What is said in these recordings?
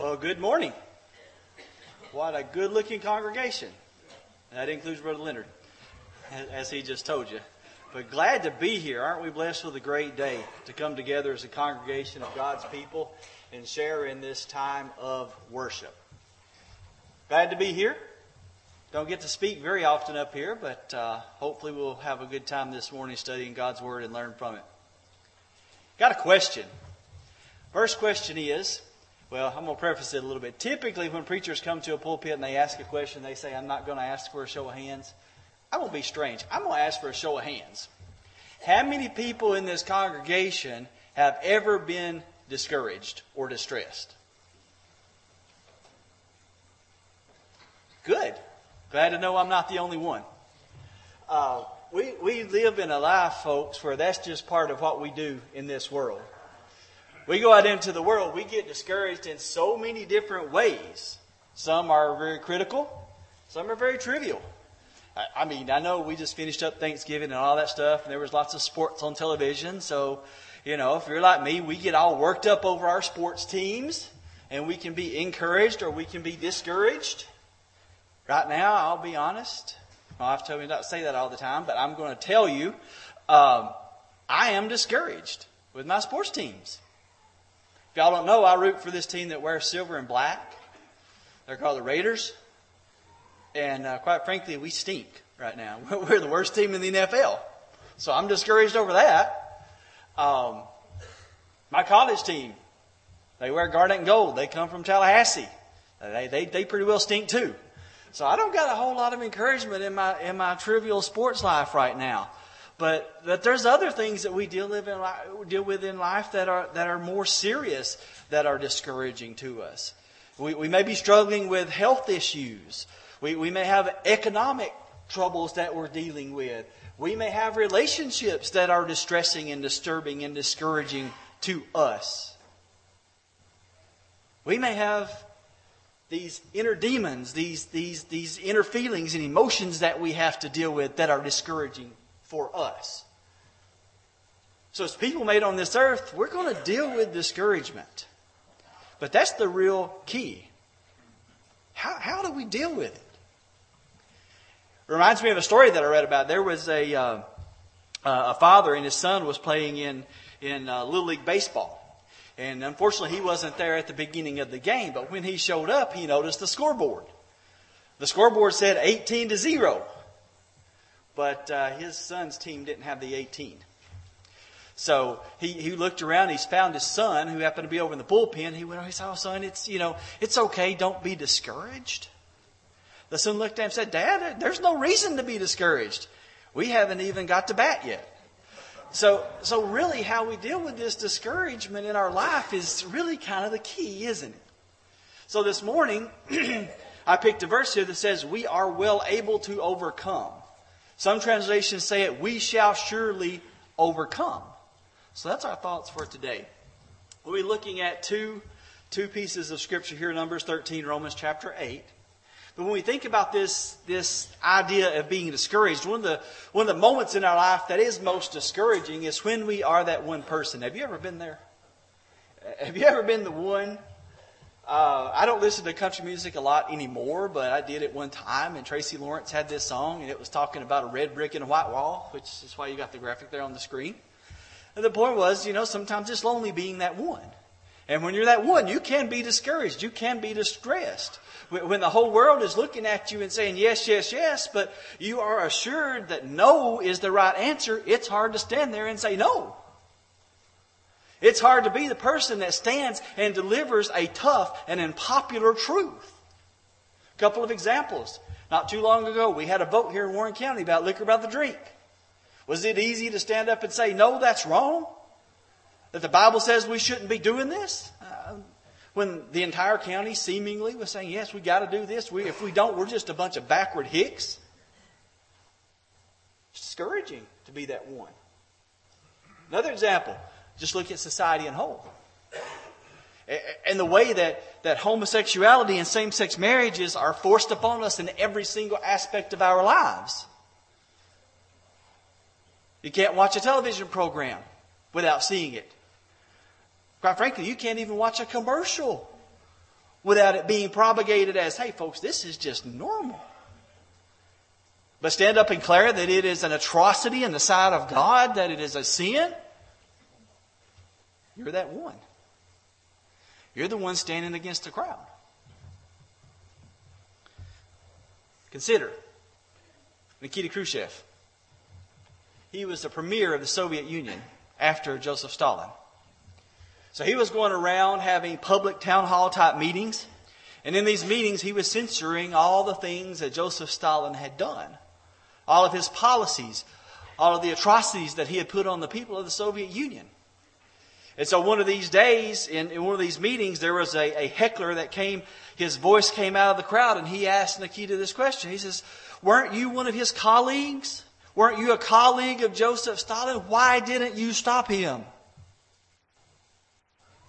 Well, good morning. What a good looking congregation. That includes Brother Leonard, as he just told you. But glad to be here. Aren't we blessed with a great day to come together as a congregation of God's people and share in this time of worship? Glad to be here. Don't get to speak very often up here, but uh, hopefully we'll have a good time this morning studying God's Word and learn from it. Got a question. First question is, well, I'm going to preface it a little bit. Typically, when preachers come to a pulpit and they ask a question, they say, I'm not going to ask for a show of hands. I won't be strange. I'm going to ask for a show of hands. How many people in this congregation have ever been discouraged or distressed? Good. Glad to know I'm not the only one. Uh, we, we live in a life, folks, where that's just part of what we do in this world we go out into the world, we get discouraged in so many different ways. Some are very critical, some are very trivial. I, mean, I know we just finished up Thanksgiving and all that stuff, and there was lots of sports on television. So, you know, if you're like me, we get all worked up over our sports teams, and we can be encouraged or we can be discouraged. Right now, I'll be honest. My wife told me not to say that all the time, but I'm going to tell you, um, I am discouraged with my sports teams. If y'all don't know, I root for this team that wears silver and black. They're called the Raiders. And uh, quite frankly, we stink right now. We're the worst team in the NFL. So I'm discouraged over that. Um, my college team, they wear garnet and gold. They come from Tallahassee. They, they, they pretty well stink too. So I don't got a whole lot of encouragement in my, in my trivial sports life right now. But there's other things that we deal, live in, deal with in life that are, that are more serious, that are discouraging to us. We, we may be struggling with health issues. We, we may have economic troubles that we're dealing with. We may have relationships that are distressing and disturbing and discouraging to us. We may have these inner demons, these, these, these inner feelings and emotions that we have to deal with that are discouraging for us. So, as people made on this earth, we're going to deal with discouragement. But that's the real key. How, how do we deal with it? Reminds me of a story that I read about. There was a, uh, uh, a father and his son was playing in, in uh, Little League Baseball. And unfortunately, he wasn't there at the beginning of the game. But when he showed up, he noticed the scoreboard. The scoreboard said 18 to 0 but uh, his son's team didn't have the 18. So he, he looked around, he's found his son who happened to be over in the bullpen. He went, he said, Oh, son, it's, you know, it's okay. Don't be discouraged. The son looked at him and said, Dad, there's no reason to be discouraged. We haven't even got to bat yet. So, so really how we deal with this discouragement in our life is really kind of the key, isn't it? So this morning, I picked a verse here that says, we are well able to overcome. Some translations say it, we shall surely overcome. So that's our thoughts for today. We'll be looking at two, two pieces of scripture here, Numbers 13, Romans chapter 8. But when we think about this, this idea of being discouraged, one of, the, one of the moments in our life that is most discouraging is when we are that one person. Have you ever been there? Have you ever been the one uh, I don't listen to country music a lot anymore, but I did at one time. And Tracy Lawrence had this song, and it was talking about a red brick and a white wall, which is why you got the graphic there on the screen. And the point was, you know, sometimes it's lonely being that one. And when you're that one, you can be discouraged. You can be distressed. When the whole world is looking at you and saying yes, yes, yes, but you are assured that no is the right answer, it's hard to stand there and say no. It's hard to be the person that stands and delivers a tough and unpopular truth. A couple of examples. Not too long ago, we had a vote here in Warren County about liquor by the drink. Was it easy to stand up and say, no, that's wrong? That the Bible says we shouldn't be doing this? Uh, when the entire county seemingly was saying, yes, we got to do this. We, if we don't, we're just a bunch of backward hicks. It's discouraging to be that one. Another example. Just look at society in whole. And the way that, that homosexuality and same sex marriages are forced upon us in every single aspect of our lives. You can't watch a television program without seeing it. Quite frankly, you can't even watch a commercial without it being propagated as, hey, folks, this is just normal. But stand up and declare that it is an atrocity in the sight of God, that it is a sin. You're that one. You're the one standing against the crowd. Consider Nikita Khrushchev. He was the premier of the Soviet Union after Joseph Stalin. So he was going around having public town hall type meetings. And in these meetings, he was censoring all the things that Joseph Stalin had done, all of his policies, all of the atrocities that he had put on the people of the Soviet Union. And so one of these days, in, in one of these meetings, there was a, a, heckler that came, his voice came out of the crowd, and he asked Nikita this question. He says, Weren't you one of his colleagues? Weren't you a colleague of Joseph Stalin? Why didn't you stop him?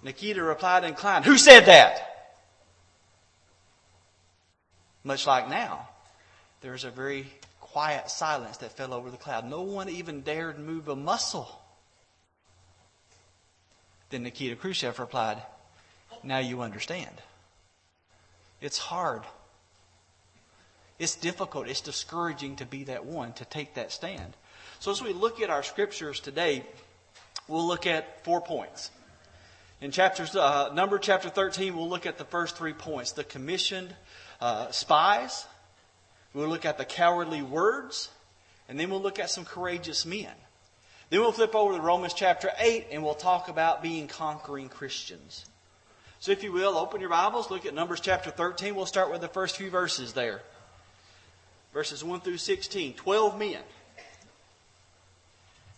Nikita replied in kind, Who said that? Much like now, there's a very quiet silence that fell over the cloud. No one even dared move a muscle. Then Nikita Khrushchev replied, Now you understand. It's hard. It's difficult. It's discouraging to be that one, to take that stand. So as we look at our scriptures today, we'll look at four points. In chapters, uh, number chapter 13, we'll look at the first three points. The commissioned uh, spies. We'll look at the cowardly words. And then we'll look at some courageous men. Then we'll flip over to Romans chapter 8 and we'll talk about being conquering Christians. So if you will, open your Bibles, look at Numbers chapter 13. We'll start with the first few verses there. Verses 1 through 16. Twelve men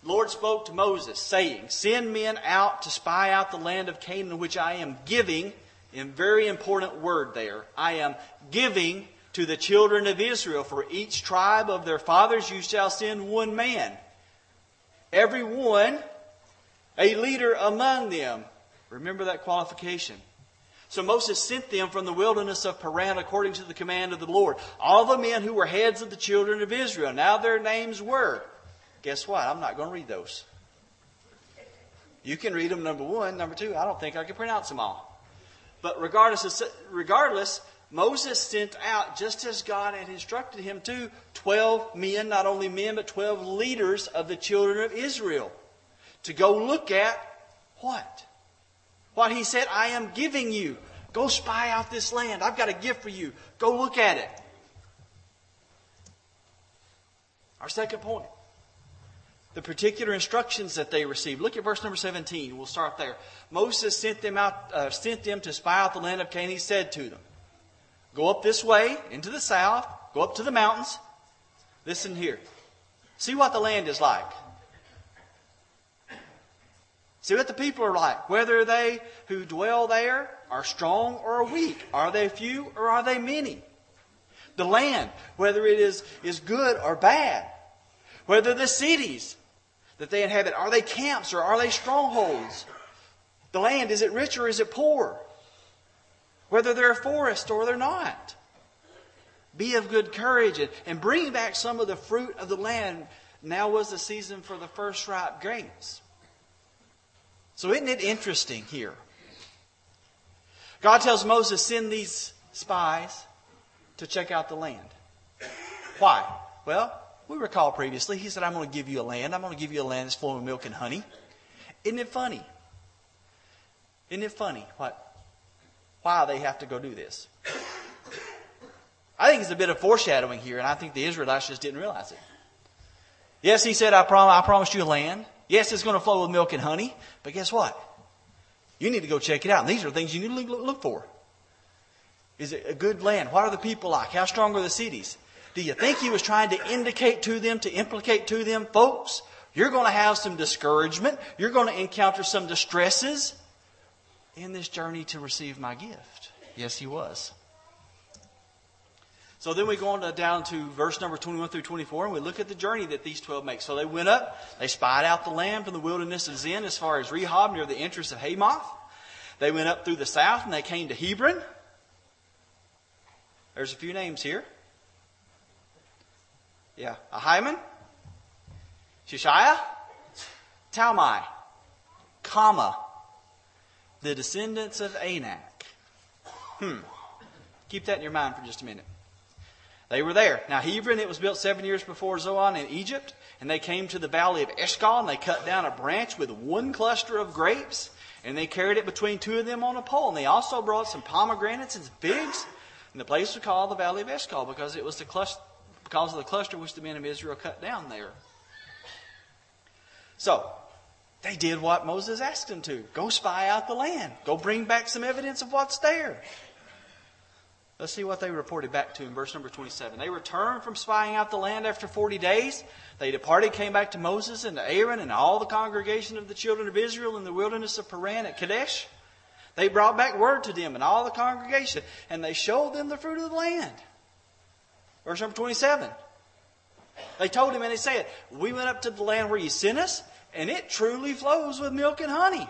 the Lord spoke to Moses, saying, Send men out to spy out the land of Canaan, which I am giving, in very important word there, I am giving to the children of Israel. For each tribe of their fathers you shall send one man, every one a leader among them. Remember that qualification. So Moses sent them from the wilderness of Paran according to the command of the Lord. All the men who were heads of the children of Israel. Now their names were Guess what? I'm not going to read those. You can read them, number one. Number two, I don't think I can pronounce them all. But regardless, regardless, Moses sent out, just as God had instructed him to, 12 men, not only men, but 12 leaders of the children of Israel to go look at what? What he said, I am giving you. Go spy out this land. I've got a gift for you. Go look at it. Our second point the particular instructions that they received. Look at verse number 17. We'll start there. Moses sent them out, uh, sent them to spy out the land of Canaan. He said to them, Go up this way into the south, go up to the mountains. Listen here. See what the land is like. See what the people are like. Whether they who dwell there are strong or weak. Are they few or are they many? The land, whether it is, is good or bad. Whether the cities, that they inhabit? Are they camps or are they strongholds? The land, is it rich or is it poor? Whether they're a forest or they're not. Be of good courage and, and bring back some of the fruit of the land. Now was the season for the first ripe grapes. So isn't it interesting here? God tells Moses, send these spies to check out the land. Why? Well, we recall previously, he said, I'm going to give you a land. I'm going to give you a land that's flowing with milk and honey. Isn't it funny? Isn't it funny what, why they have to go do this? I think it's a bit of foreshadowing here, and I think the Israelites just didn't realize it. Yes, he said, I, prom- I promised you a land. Yes, it's going to flow with milk and honey, but guess what? You need to go check it out. And these are things you need to look for. Is it a good land? What are the people like? How strong are the cities? Do you think he was trying to indicate to them, to implicate to them, folks, you're going to have some discouragement. You're going to encounter some distresses in this journey to receive my gift. Yes, he was. So then we go on to, down to verse number 21 through 24, and we look at the journey that these 12 make. So they went up, they spied out the land from the wilderness of Zin as far as Rehob near the entrance of Hamath. They went up through the south and they came to Hebron. There's a few names here. Yeah. Ahiman, Sheshai, Talmai, comma, the descendants of Anak. Hmm. Keep that in your mind for just a minute. They were there. Now, Hebron, it was built seven years before Zoan in Egypt, and they came to the valley of Eshcol, and they cut down a branch with one cluster of grapes, and they carried it between two of them on a pole. And they also brought some pomegranates and figs, and the place was called the valley of Eshcol because it was the cluster, because of the cluster which the men of Israel cut down there. So, they did what Moses asked them to. Go spy out the land. Go bring back some evidence of what's there. Let's see what they reported back to in verse number 27. They returned from spying out the land after 40 days. They departed, came back to Moses and to Aaron and all the congregation of the children of Israel in the wilderness of Paran at Kadesh. They brought back word to them and all the congregation, and they showed them the fruit of the land. Verse number 27. They told him and they said, We went up to the land where you sent us, and it truly flows with milk and honey.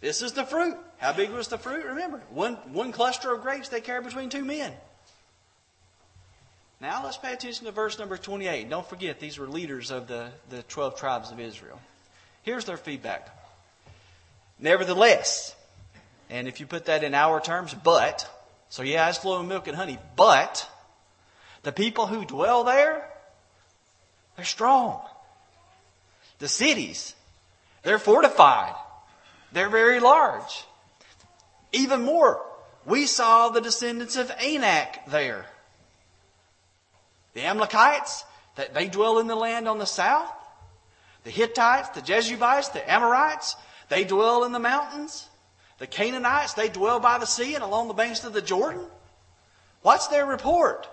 This is the fruit. How big was the fruit? Remember, one, one cluster of grapes they carried between two men. Now let's pay attention to verse number 28. Don't forget, these were leaders of the, the 12 tribes of Israel. Here's their feedback. Nevertheless, and if you put that in our terms, but, so yeah, it's flowing milk and honey, but the people who dwell there, they're strong. The cities, they're fortified. They're very large. Even more, we saw the descendants of Anak there. The Amalekites, that they dwell in the land on the south. The Hittites, the Jebusites, the Amorites, they dwell in the mountains. The Canaanites, they dwell by the sea and along the banks of the Jordan. What's their report?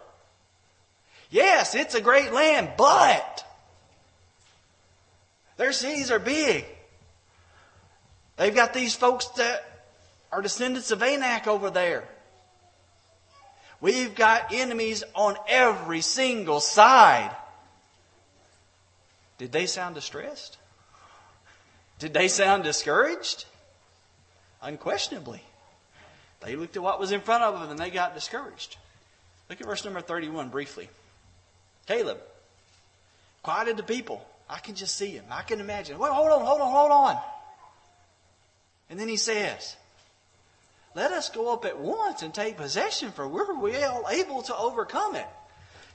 Yes, it's a great land, but their cities are big. They've got these folks that are descendants of Anak over there. We've got enemies on every single side. Did they sound distressed? Did they sound discouraged? Unquestionably. They looked at what was in front of them and they got discouraged. Look at verse number 31 briefly. Caleb quieted the people. I can just see him. I can imagine. Well, hold on, hold on, hold on. And then he says, Let us go up at once and take possession, for we're well able to overcome it.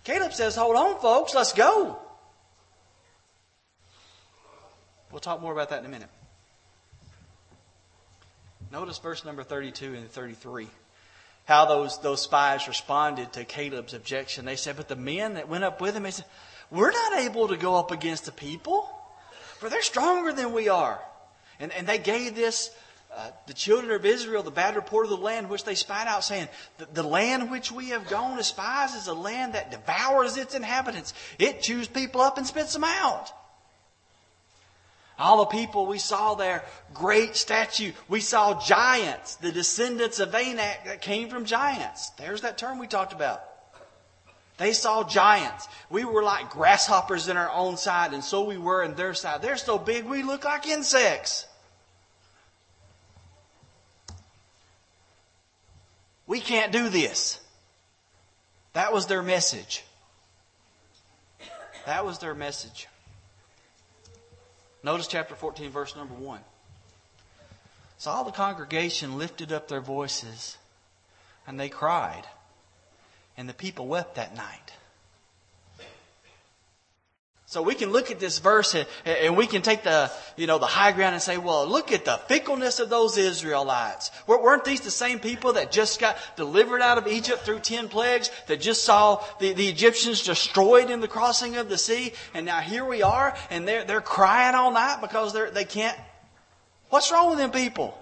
Caleb says, Hold on, folks, let's go. We'll talk more about that in a minute. Notice verse number 32 and 33. How those, those spies responded to Caleb's objection. They said, But the men that went up with him, they said, We're not able to go up against the people, for they're stronger than we are. And, and they gave this, uh, the children of Israel, the bad report of the land which they spied out, saying, the, the land which we have gone spies is a land that devours its inhabitants. It chews people up and spits them out. All the people we saw there, great statue. We saw giants, the descendants of Anak that came from giants. There's that term we talked about. They saw giants. We were like grasshoppers in our own side, and so we were in their side. They're so big we look like insects. We can't do this. That was their message. That was their message. Notice chapter 14, verse number 1. So all the congregation lifted up their voices and they cried, and the people wept that night. So we can look at this verse and, we can take the, you know, the high ground and say, well, look at the fickleness of those Israelites. Weren't these the same people that just got delivered out of Egypt through ten plagues, that just saw the, the Egyptians destroyed in the crossing of the sea? And now here we are and they're, they're crying all night because they're, they can't. What's wrong with them people?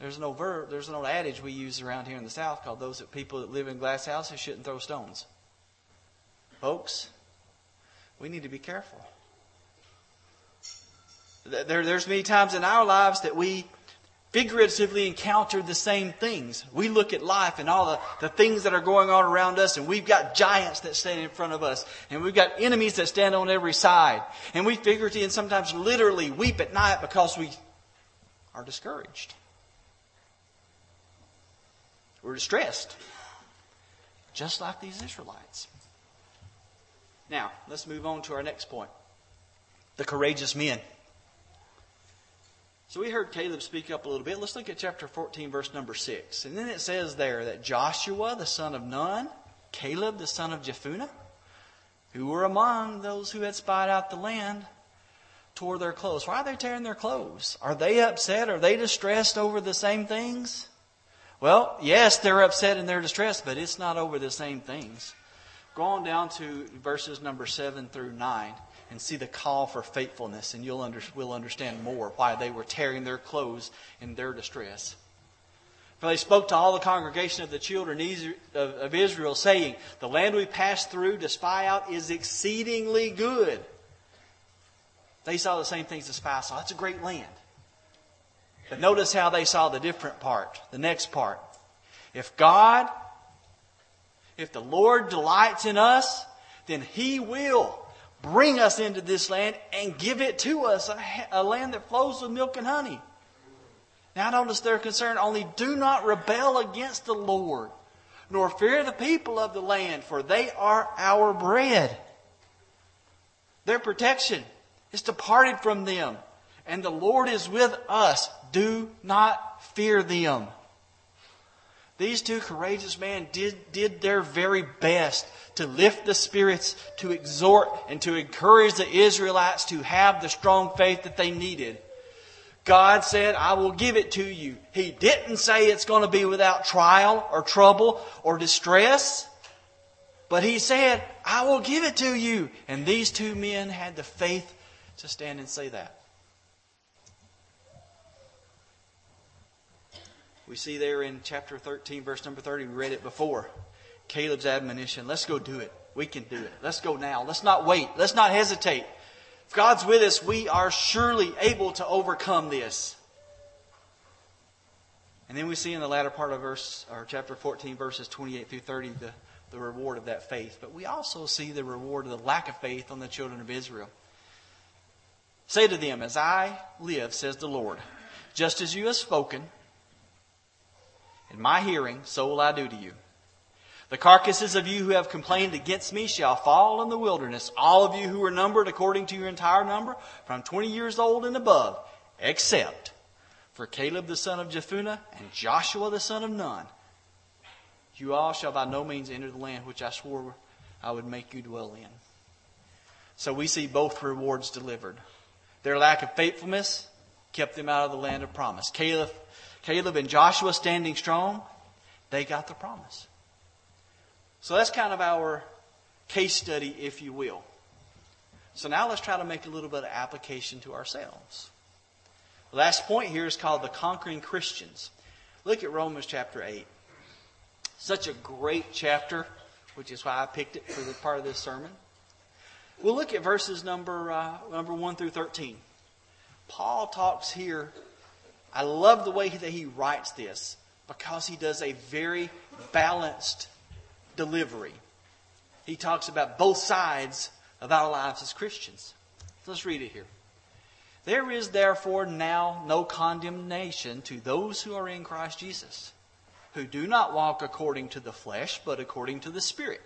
There's an old there's an old adage we use around here in the South called those that people that live in glass houses shouldn't throw stones. Folks, we need to be careful. There, there's many times in our lives that we figuratively encounter the same things. We look at life and all the, the things that are going on around us, and we've got giants that stand in front of us, and we've got enemies that stand on every side. And we figuratively and sometimes literally weep at night because we are discouraged. We're distressed. Just like these Israelites. Now, let's move on to our next point the courageous men. So we heard Caleb speak up a little bit. Let's look at chapter 14, verse number 6. And then it says there that Joshua, the son of Nun, Caleb, the son of Jephunneh, who were among those who had spied out the land, tore their clothes. Why are they tearing their clothes? Are they upset? Are they distressed over the same things? Well, yes, they're upset and they're distressed, but it's not over the same things. Go on down to verses number 7 through 9 and see the call for faithfulness, and you'll under, will understand more why they were tearing their clothes in their distress. For they spoke to all the congregation of the children of Israel, saying, The land we passed through to spy out is exceedingly good. They saw the same things the spy saw. It's a great land. But notice how they saw the different part, the next part. If God, if the Lord delights in us, then He will bring us into this land and give it to us, a, a land that flows with milk and honey. Now notice their concern only do not rebel against the Lord, nor fear the people of the land, for they are our bread. Their protection is departed from them, and the Lord is with us. Do not fear them. These two courageous men did, did their very best to lift the spirits, to exhort, and to encourage the Israelites to have the strong faith that they needed. God said, I will give it to you. He didn't say it's going to be without trial or trouble or distress. But he said, I will give it to you. And these two men had the faith to stand and say that. We see there in chapter 13, verse number 30, we read it before. Caleb's admonition. Let's go do it. We can do it. Let's go now. Let's not wait. Let's not hesitate. If God's with us, we are surely able to overcome this. And then we see in the latter part of verse or chapter 14, verses 28 through 30, the, the reward of that faith. But we also see the reward of the lack of faith on the children of Israel. Say to them, As I live, says the Lord, just as you have spoken, in my hearing, so will I do to you. The carcasses of you who have complained against me shall fall in the wilderness, all of you who are numbered according to your entire number, from 20 years old and above, except for Caleb the son of Jephunneh and Joshua the son of Nun. You all shall by no means enter the land which I swore I would make you dwell in. So we see both rewards delivered. Their lack of faithfulness kept them out of the land of promise. Caleb Caleb and Joshua standing strong, they got the promise. So that's kind of our case study, if you will. So now let's try to make a little bit of application to ourselves. The last point here is called the conquering Christians. Look at Romans chapter 8. Such a great chapter, which is why I picked it for the part of this sermon. We'll look at verses number, uh, number 1 through 13. Paul talks here I love the way that he writes this because he does a very balanced delivery. He talks about both sides of our lives as Christians. Let's read it here. There is therefore now no condemnation to those who are in Christ Jesus, who do not walk according to the flesh, but according to the Spirit.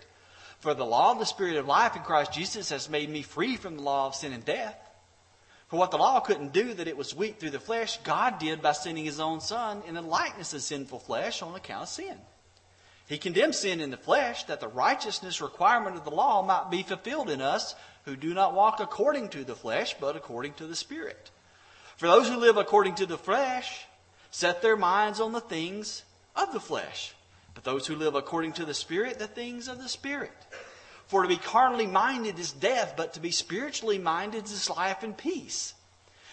For the law of the Spirit of life in Christ Jesus has made me free from the law of sin and death. For what the law couldn't do that it was weak through the flesh, God did by sending his own Son in the likeness of sinful flesh on account of sin. He condemned sin in the flesh that the righteousness requirement of the law might be fulfilled in us who do not walk according to the flesh, but according to the Spirit. For those who live according to the flesh set their minds on the things of the flesh, but those who live according to the Spirit, the things of the Spirit. For to be carnally minded is death, but to be spiritually minded is life and peace.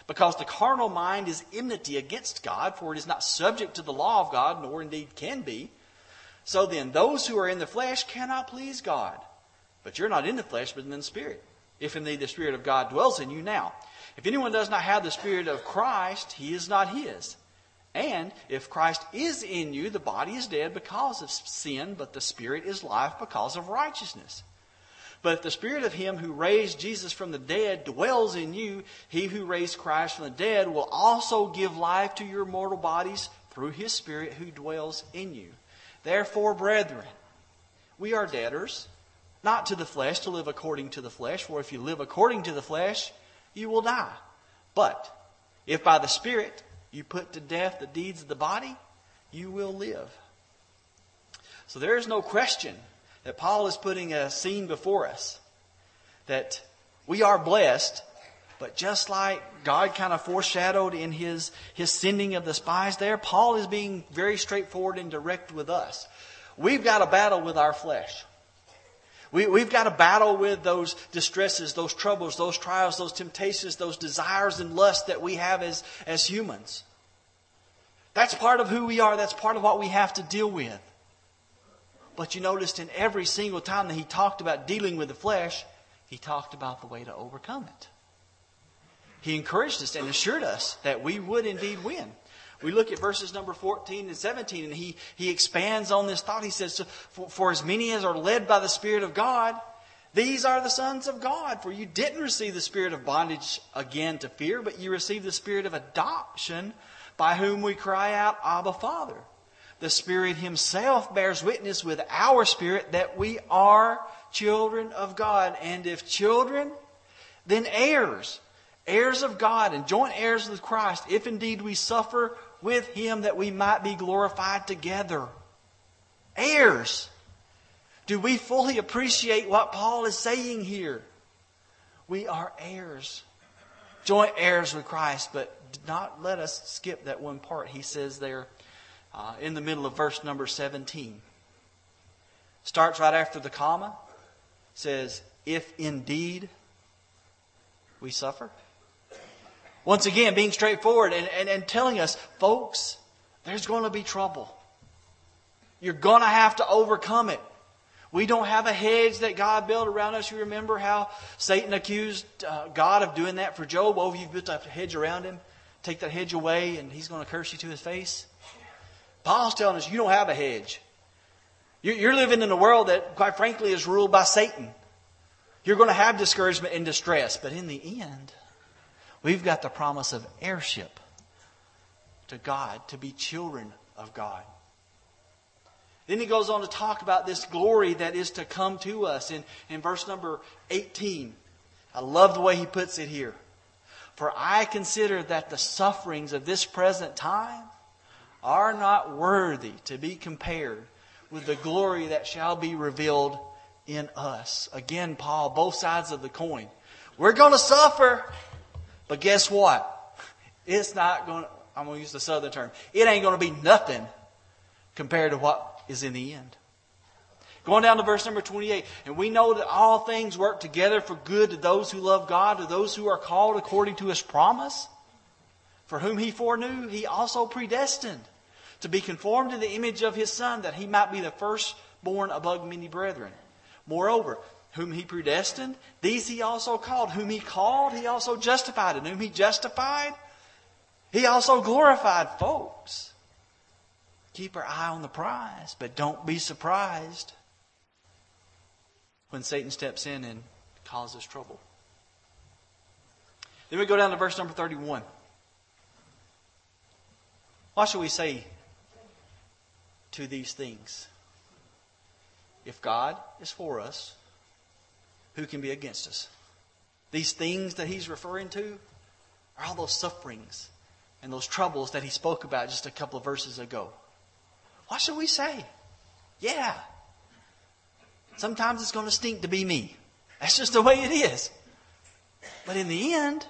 Because the carnal mind is enmity against God, for it is not subject to the law of God, nor indeed can be. So then, those who are in the flesh cannot please God. But you're not in the flesh, but in the Spirit. If indeed the Spirit of God dwells in you now. If anyone does not have the Spirit of Christ, he is not his. And if Christ is in you, the body is dead because of sin, but the Spirit is life because of righteousness. But if the Spirit of Him who raised Jesus from the dead dwells in you, He who raised Christ from the dead will also give life to your mortal bodies through His Spirit who dwells in you. Therefore, brethren, we are debtors, not to the flesh, to live according to the flesh, for if you live according to the flesh, you will die. But If by the Spirit you put to death the deeds of the body, you will live. So there is no question that Paul is putting a scene before us that we are blessed, but just like God kind of foreshadowed in his, his sending of the spies there, Paul is being very straightforward and direct with us. We've got a battle with our flesh. We, we've got to battle with those distresses, those troubles, those trials, those temptations, those desires and lusts that we have as, as humans. That's part of who we are. That's part of what we have to deal with. But you noticed in every single time that he talked about dealing with the flesh, he talked about the way to overcome it. He encouraged us and assured us that we would indeed win. We look at verses number 14 and 17, and he, he expands on this thought. He says, for, for as many as are led by the Spirit of God, these are the sons of God. For you didn't receive the spirit of bondage again to fear, but you received the spirit of adoption by whom we cry out, Abba, Father. The Spirit Himself bears witness with our spirit that we are children of God. And if children, then heirs, heirs of God and joint heirs with Christ, if indeed we suffer with him that we might be glorified together. Heirs. Do we fully appreciate what Paul is saying here? We are heirs, joint heirs with Christ, but do not let us skip that one part he says there uh, in the middle of verse number 17. Starts right after the comma, says, If indeed we suffer. Once again, being straightforward and, and, and telling us, folks, there's going to be trouble. You're going to have to overcome it. We don't have a hedge that God built around us. You remember how Satan accused uh, God of doing that for Job? Oh, you've built a hedge around him. Take that hedge away, and he's going to curse you to his face. Paul's telling us you don't have a hedge. You're living in a world that, quite frankly, is ruled by Satan. You're going to have discouragement and distress, but in the end, We've got the promise of heirship to God, to be children of God. Then he goes on to talk about this glory that is to come to us in, in verse number 18. I love the way he puts it here. For I consider that the sufferings of this present time are not worthy to be compared with the glory that shall be revealed in us. Again, Paul, both sides of the coin. We're going to suffer. But guess what? It's not going to, I'm going to use the southern term, it ain't going to be nothing compared to what is in the end. Going down to verse number 28, and we know that all things work together for good to those who love God, to those who are called according to his promise. For whom he foreknew, he also predestined to be conformed to the image of his Son, that he might be the firstborn among many brethren. Moreover, whom he predestined, these he also called. Whom he called, he also justified. And whom he justified, he also glorified. Folks, keep our eye on the prize, but don't be surprised when Satan steps in and causes trouble. Then we go down to verse number 31. Why should we say to these things? If God is for us, who can be against us? These things that he's referring to are all those sufferings and those troubles that he spoke about just a couple of verses ago. What should we say? Yeah. Sometimes it's going to stink to be me. That's just the way it is. But in the end,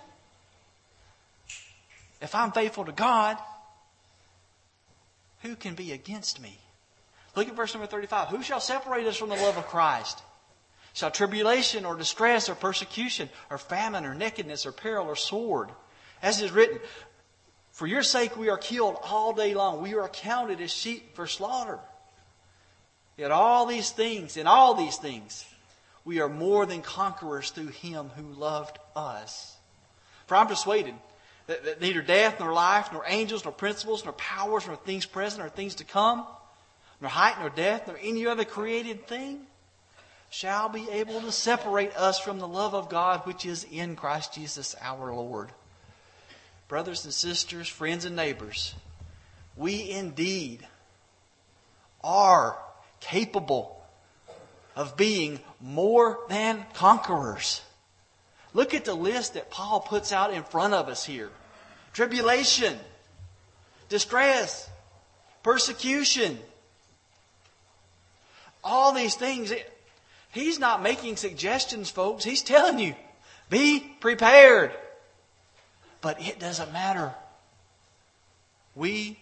if I'm faithful to God, who can be against me? Look at verse number 35. Who shall separate us from the love of Christ? Shall tribulation or distress or persecution or famine or nakedness or peril or sword? As is written, For your sake we are killed all day long. We are counted as sheep for slaughter. Yet all these things, in all these things, we are more than conquerors through him who loved us. For I'm persuaded that, that neither death nor life, nor angels, nor principles, nor powers, nor things present, nor things to come, nor height, nor depth, nor any other created thing shall be able to separate us from the love of God which is in Christ Jesus our Lord. Brothers and sisters, friends and neighbors, we indeed are capable of being more than conquerors. Look at the list that Paul puts out in front of us here. tribulation, distress, persecution. All these things. He's not making suggestions, folks. He's telling you, be prepared. But it doesn't matter. We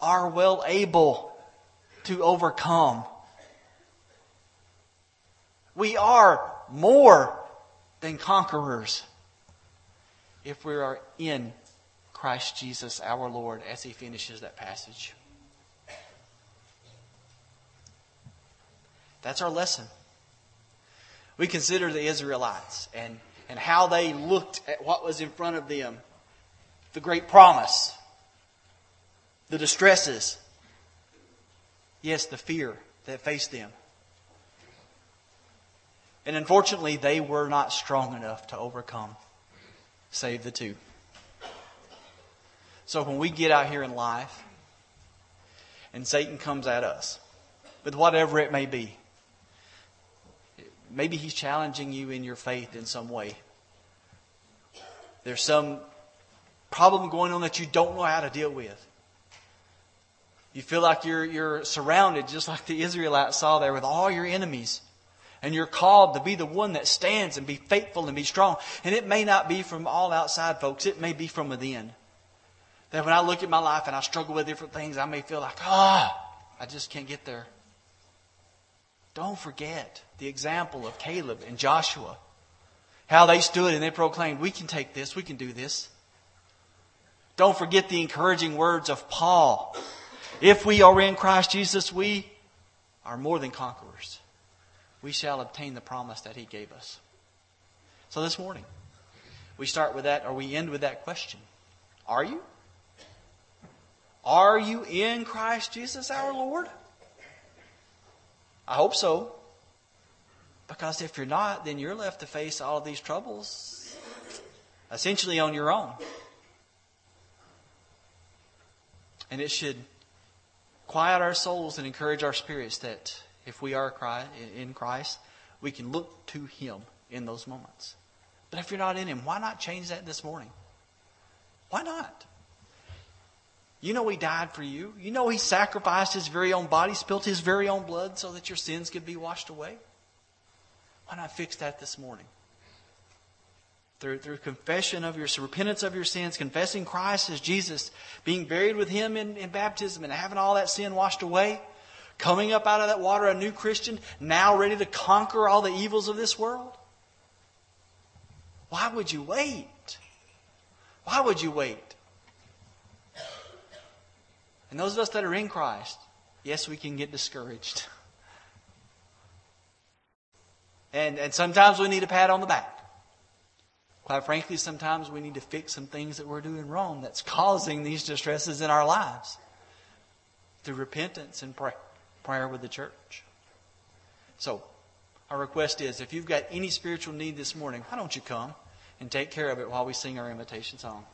are well able to overcome. We are more than conquerors if we are in Christ Jesus our Lord as he finishes that passage. That's our lesson. We consider the Israelites and, and how they looked at what was in front of them the great promise, the distresses, yes, the fear that faced them. And unfortunately, they were not strong enough to overcome, save the two. So when we get out here in life and Satan comes at us with whatever it may be, maybe he's challenging you in your faith in some way. There's some problem going on that you don't know how to deal with. You feel like you're, you're surrounded, just like the Israelites saw there, with all your enemies. And you're called to be the one that stands and be faithful and be strong. And it may not be from all outside folks, it may be from within. That when I look at my life and I struggle with different things, I may feel like, ah, oh, I just can't get there. Don't forget the example of Caleb and Joshua. How they stood and they proclaimed, we can take this, we can do this. Don't forget the encouraging words of Paul. If we are in Christ Jesus, we are more than conquerors we shall obtain the promise that he gave us. So this morning, we start with that, or we end with that question Are you? Are you in Christ Jesus our Lord? I hope so. Because if you're not, then you're left to face all of these troubles essentially on your own. And it should quiet our souls and encourage our spirits that if we are in Christ, we can look to Him in those moments. But if you're not in Him, why not change that this morning? Why not? You know He died for you. You know He sacrificed His very own body, spilt His very own blood so that your sins could be washed away. Why not fix that this morning? Through, through confession of your repentance of your sins, confessing Christ as Jesus, being buried with Him in, in baptism, and having all that sin washed away coming up out of that water a new Christian, now ready to conquer all the evils of this world? Why would you wait? Why would you wait? And those of us that are in Christ, yes, we can get discouraged. And, and sometimes we need a pat on the back. Quite frankly, sometimes we need to fix some things that we're doing wrong that's causing these distresses in our lives through repentance and prayer prayer with the church. So, our request is if you've got any spiritual need this morning, why don't you come and take care of it while we sing our invitation song?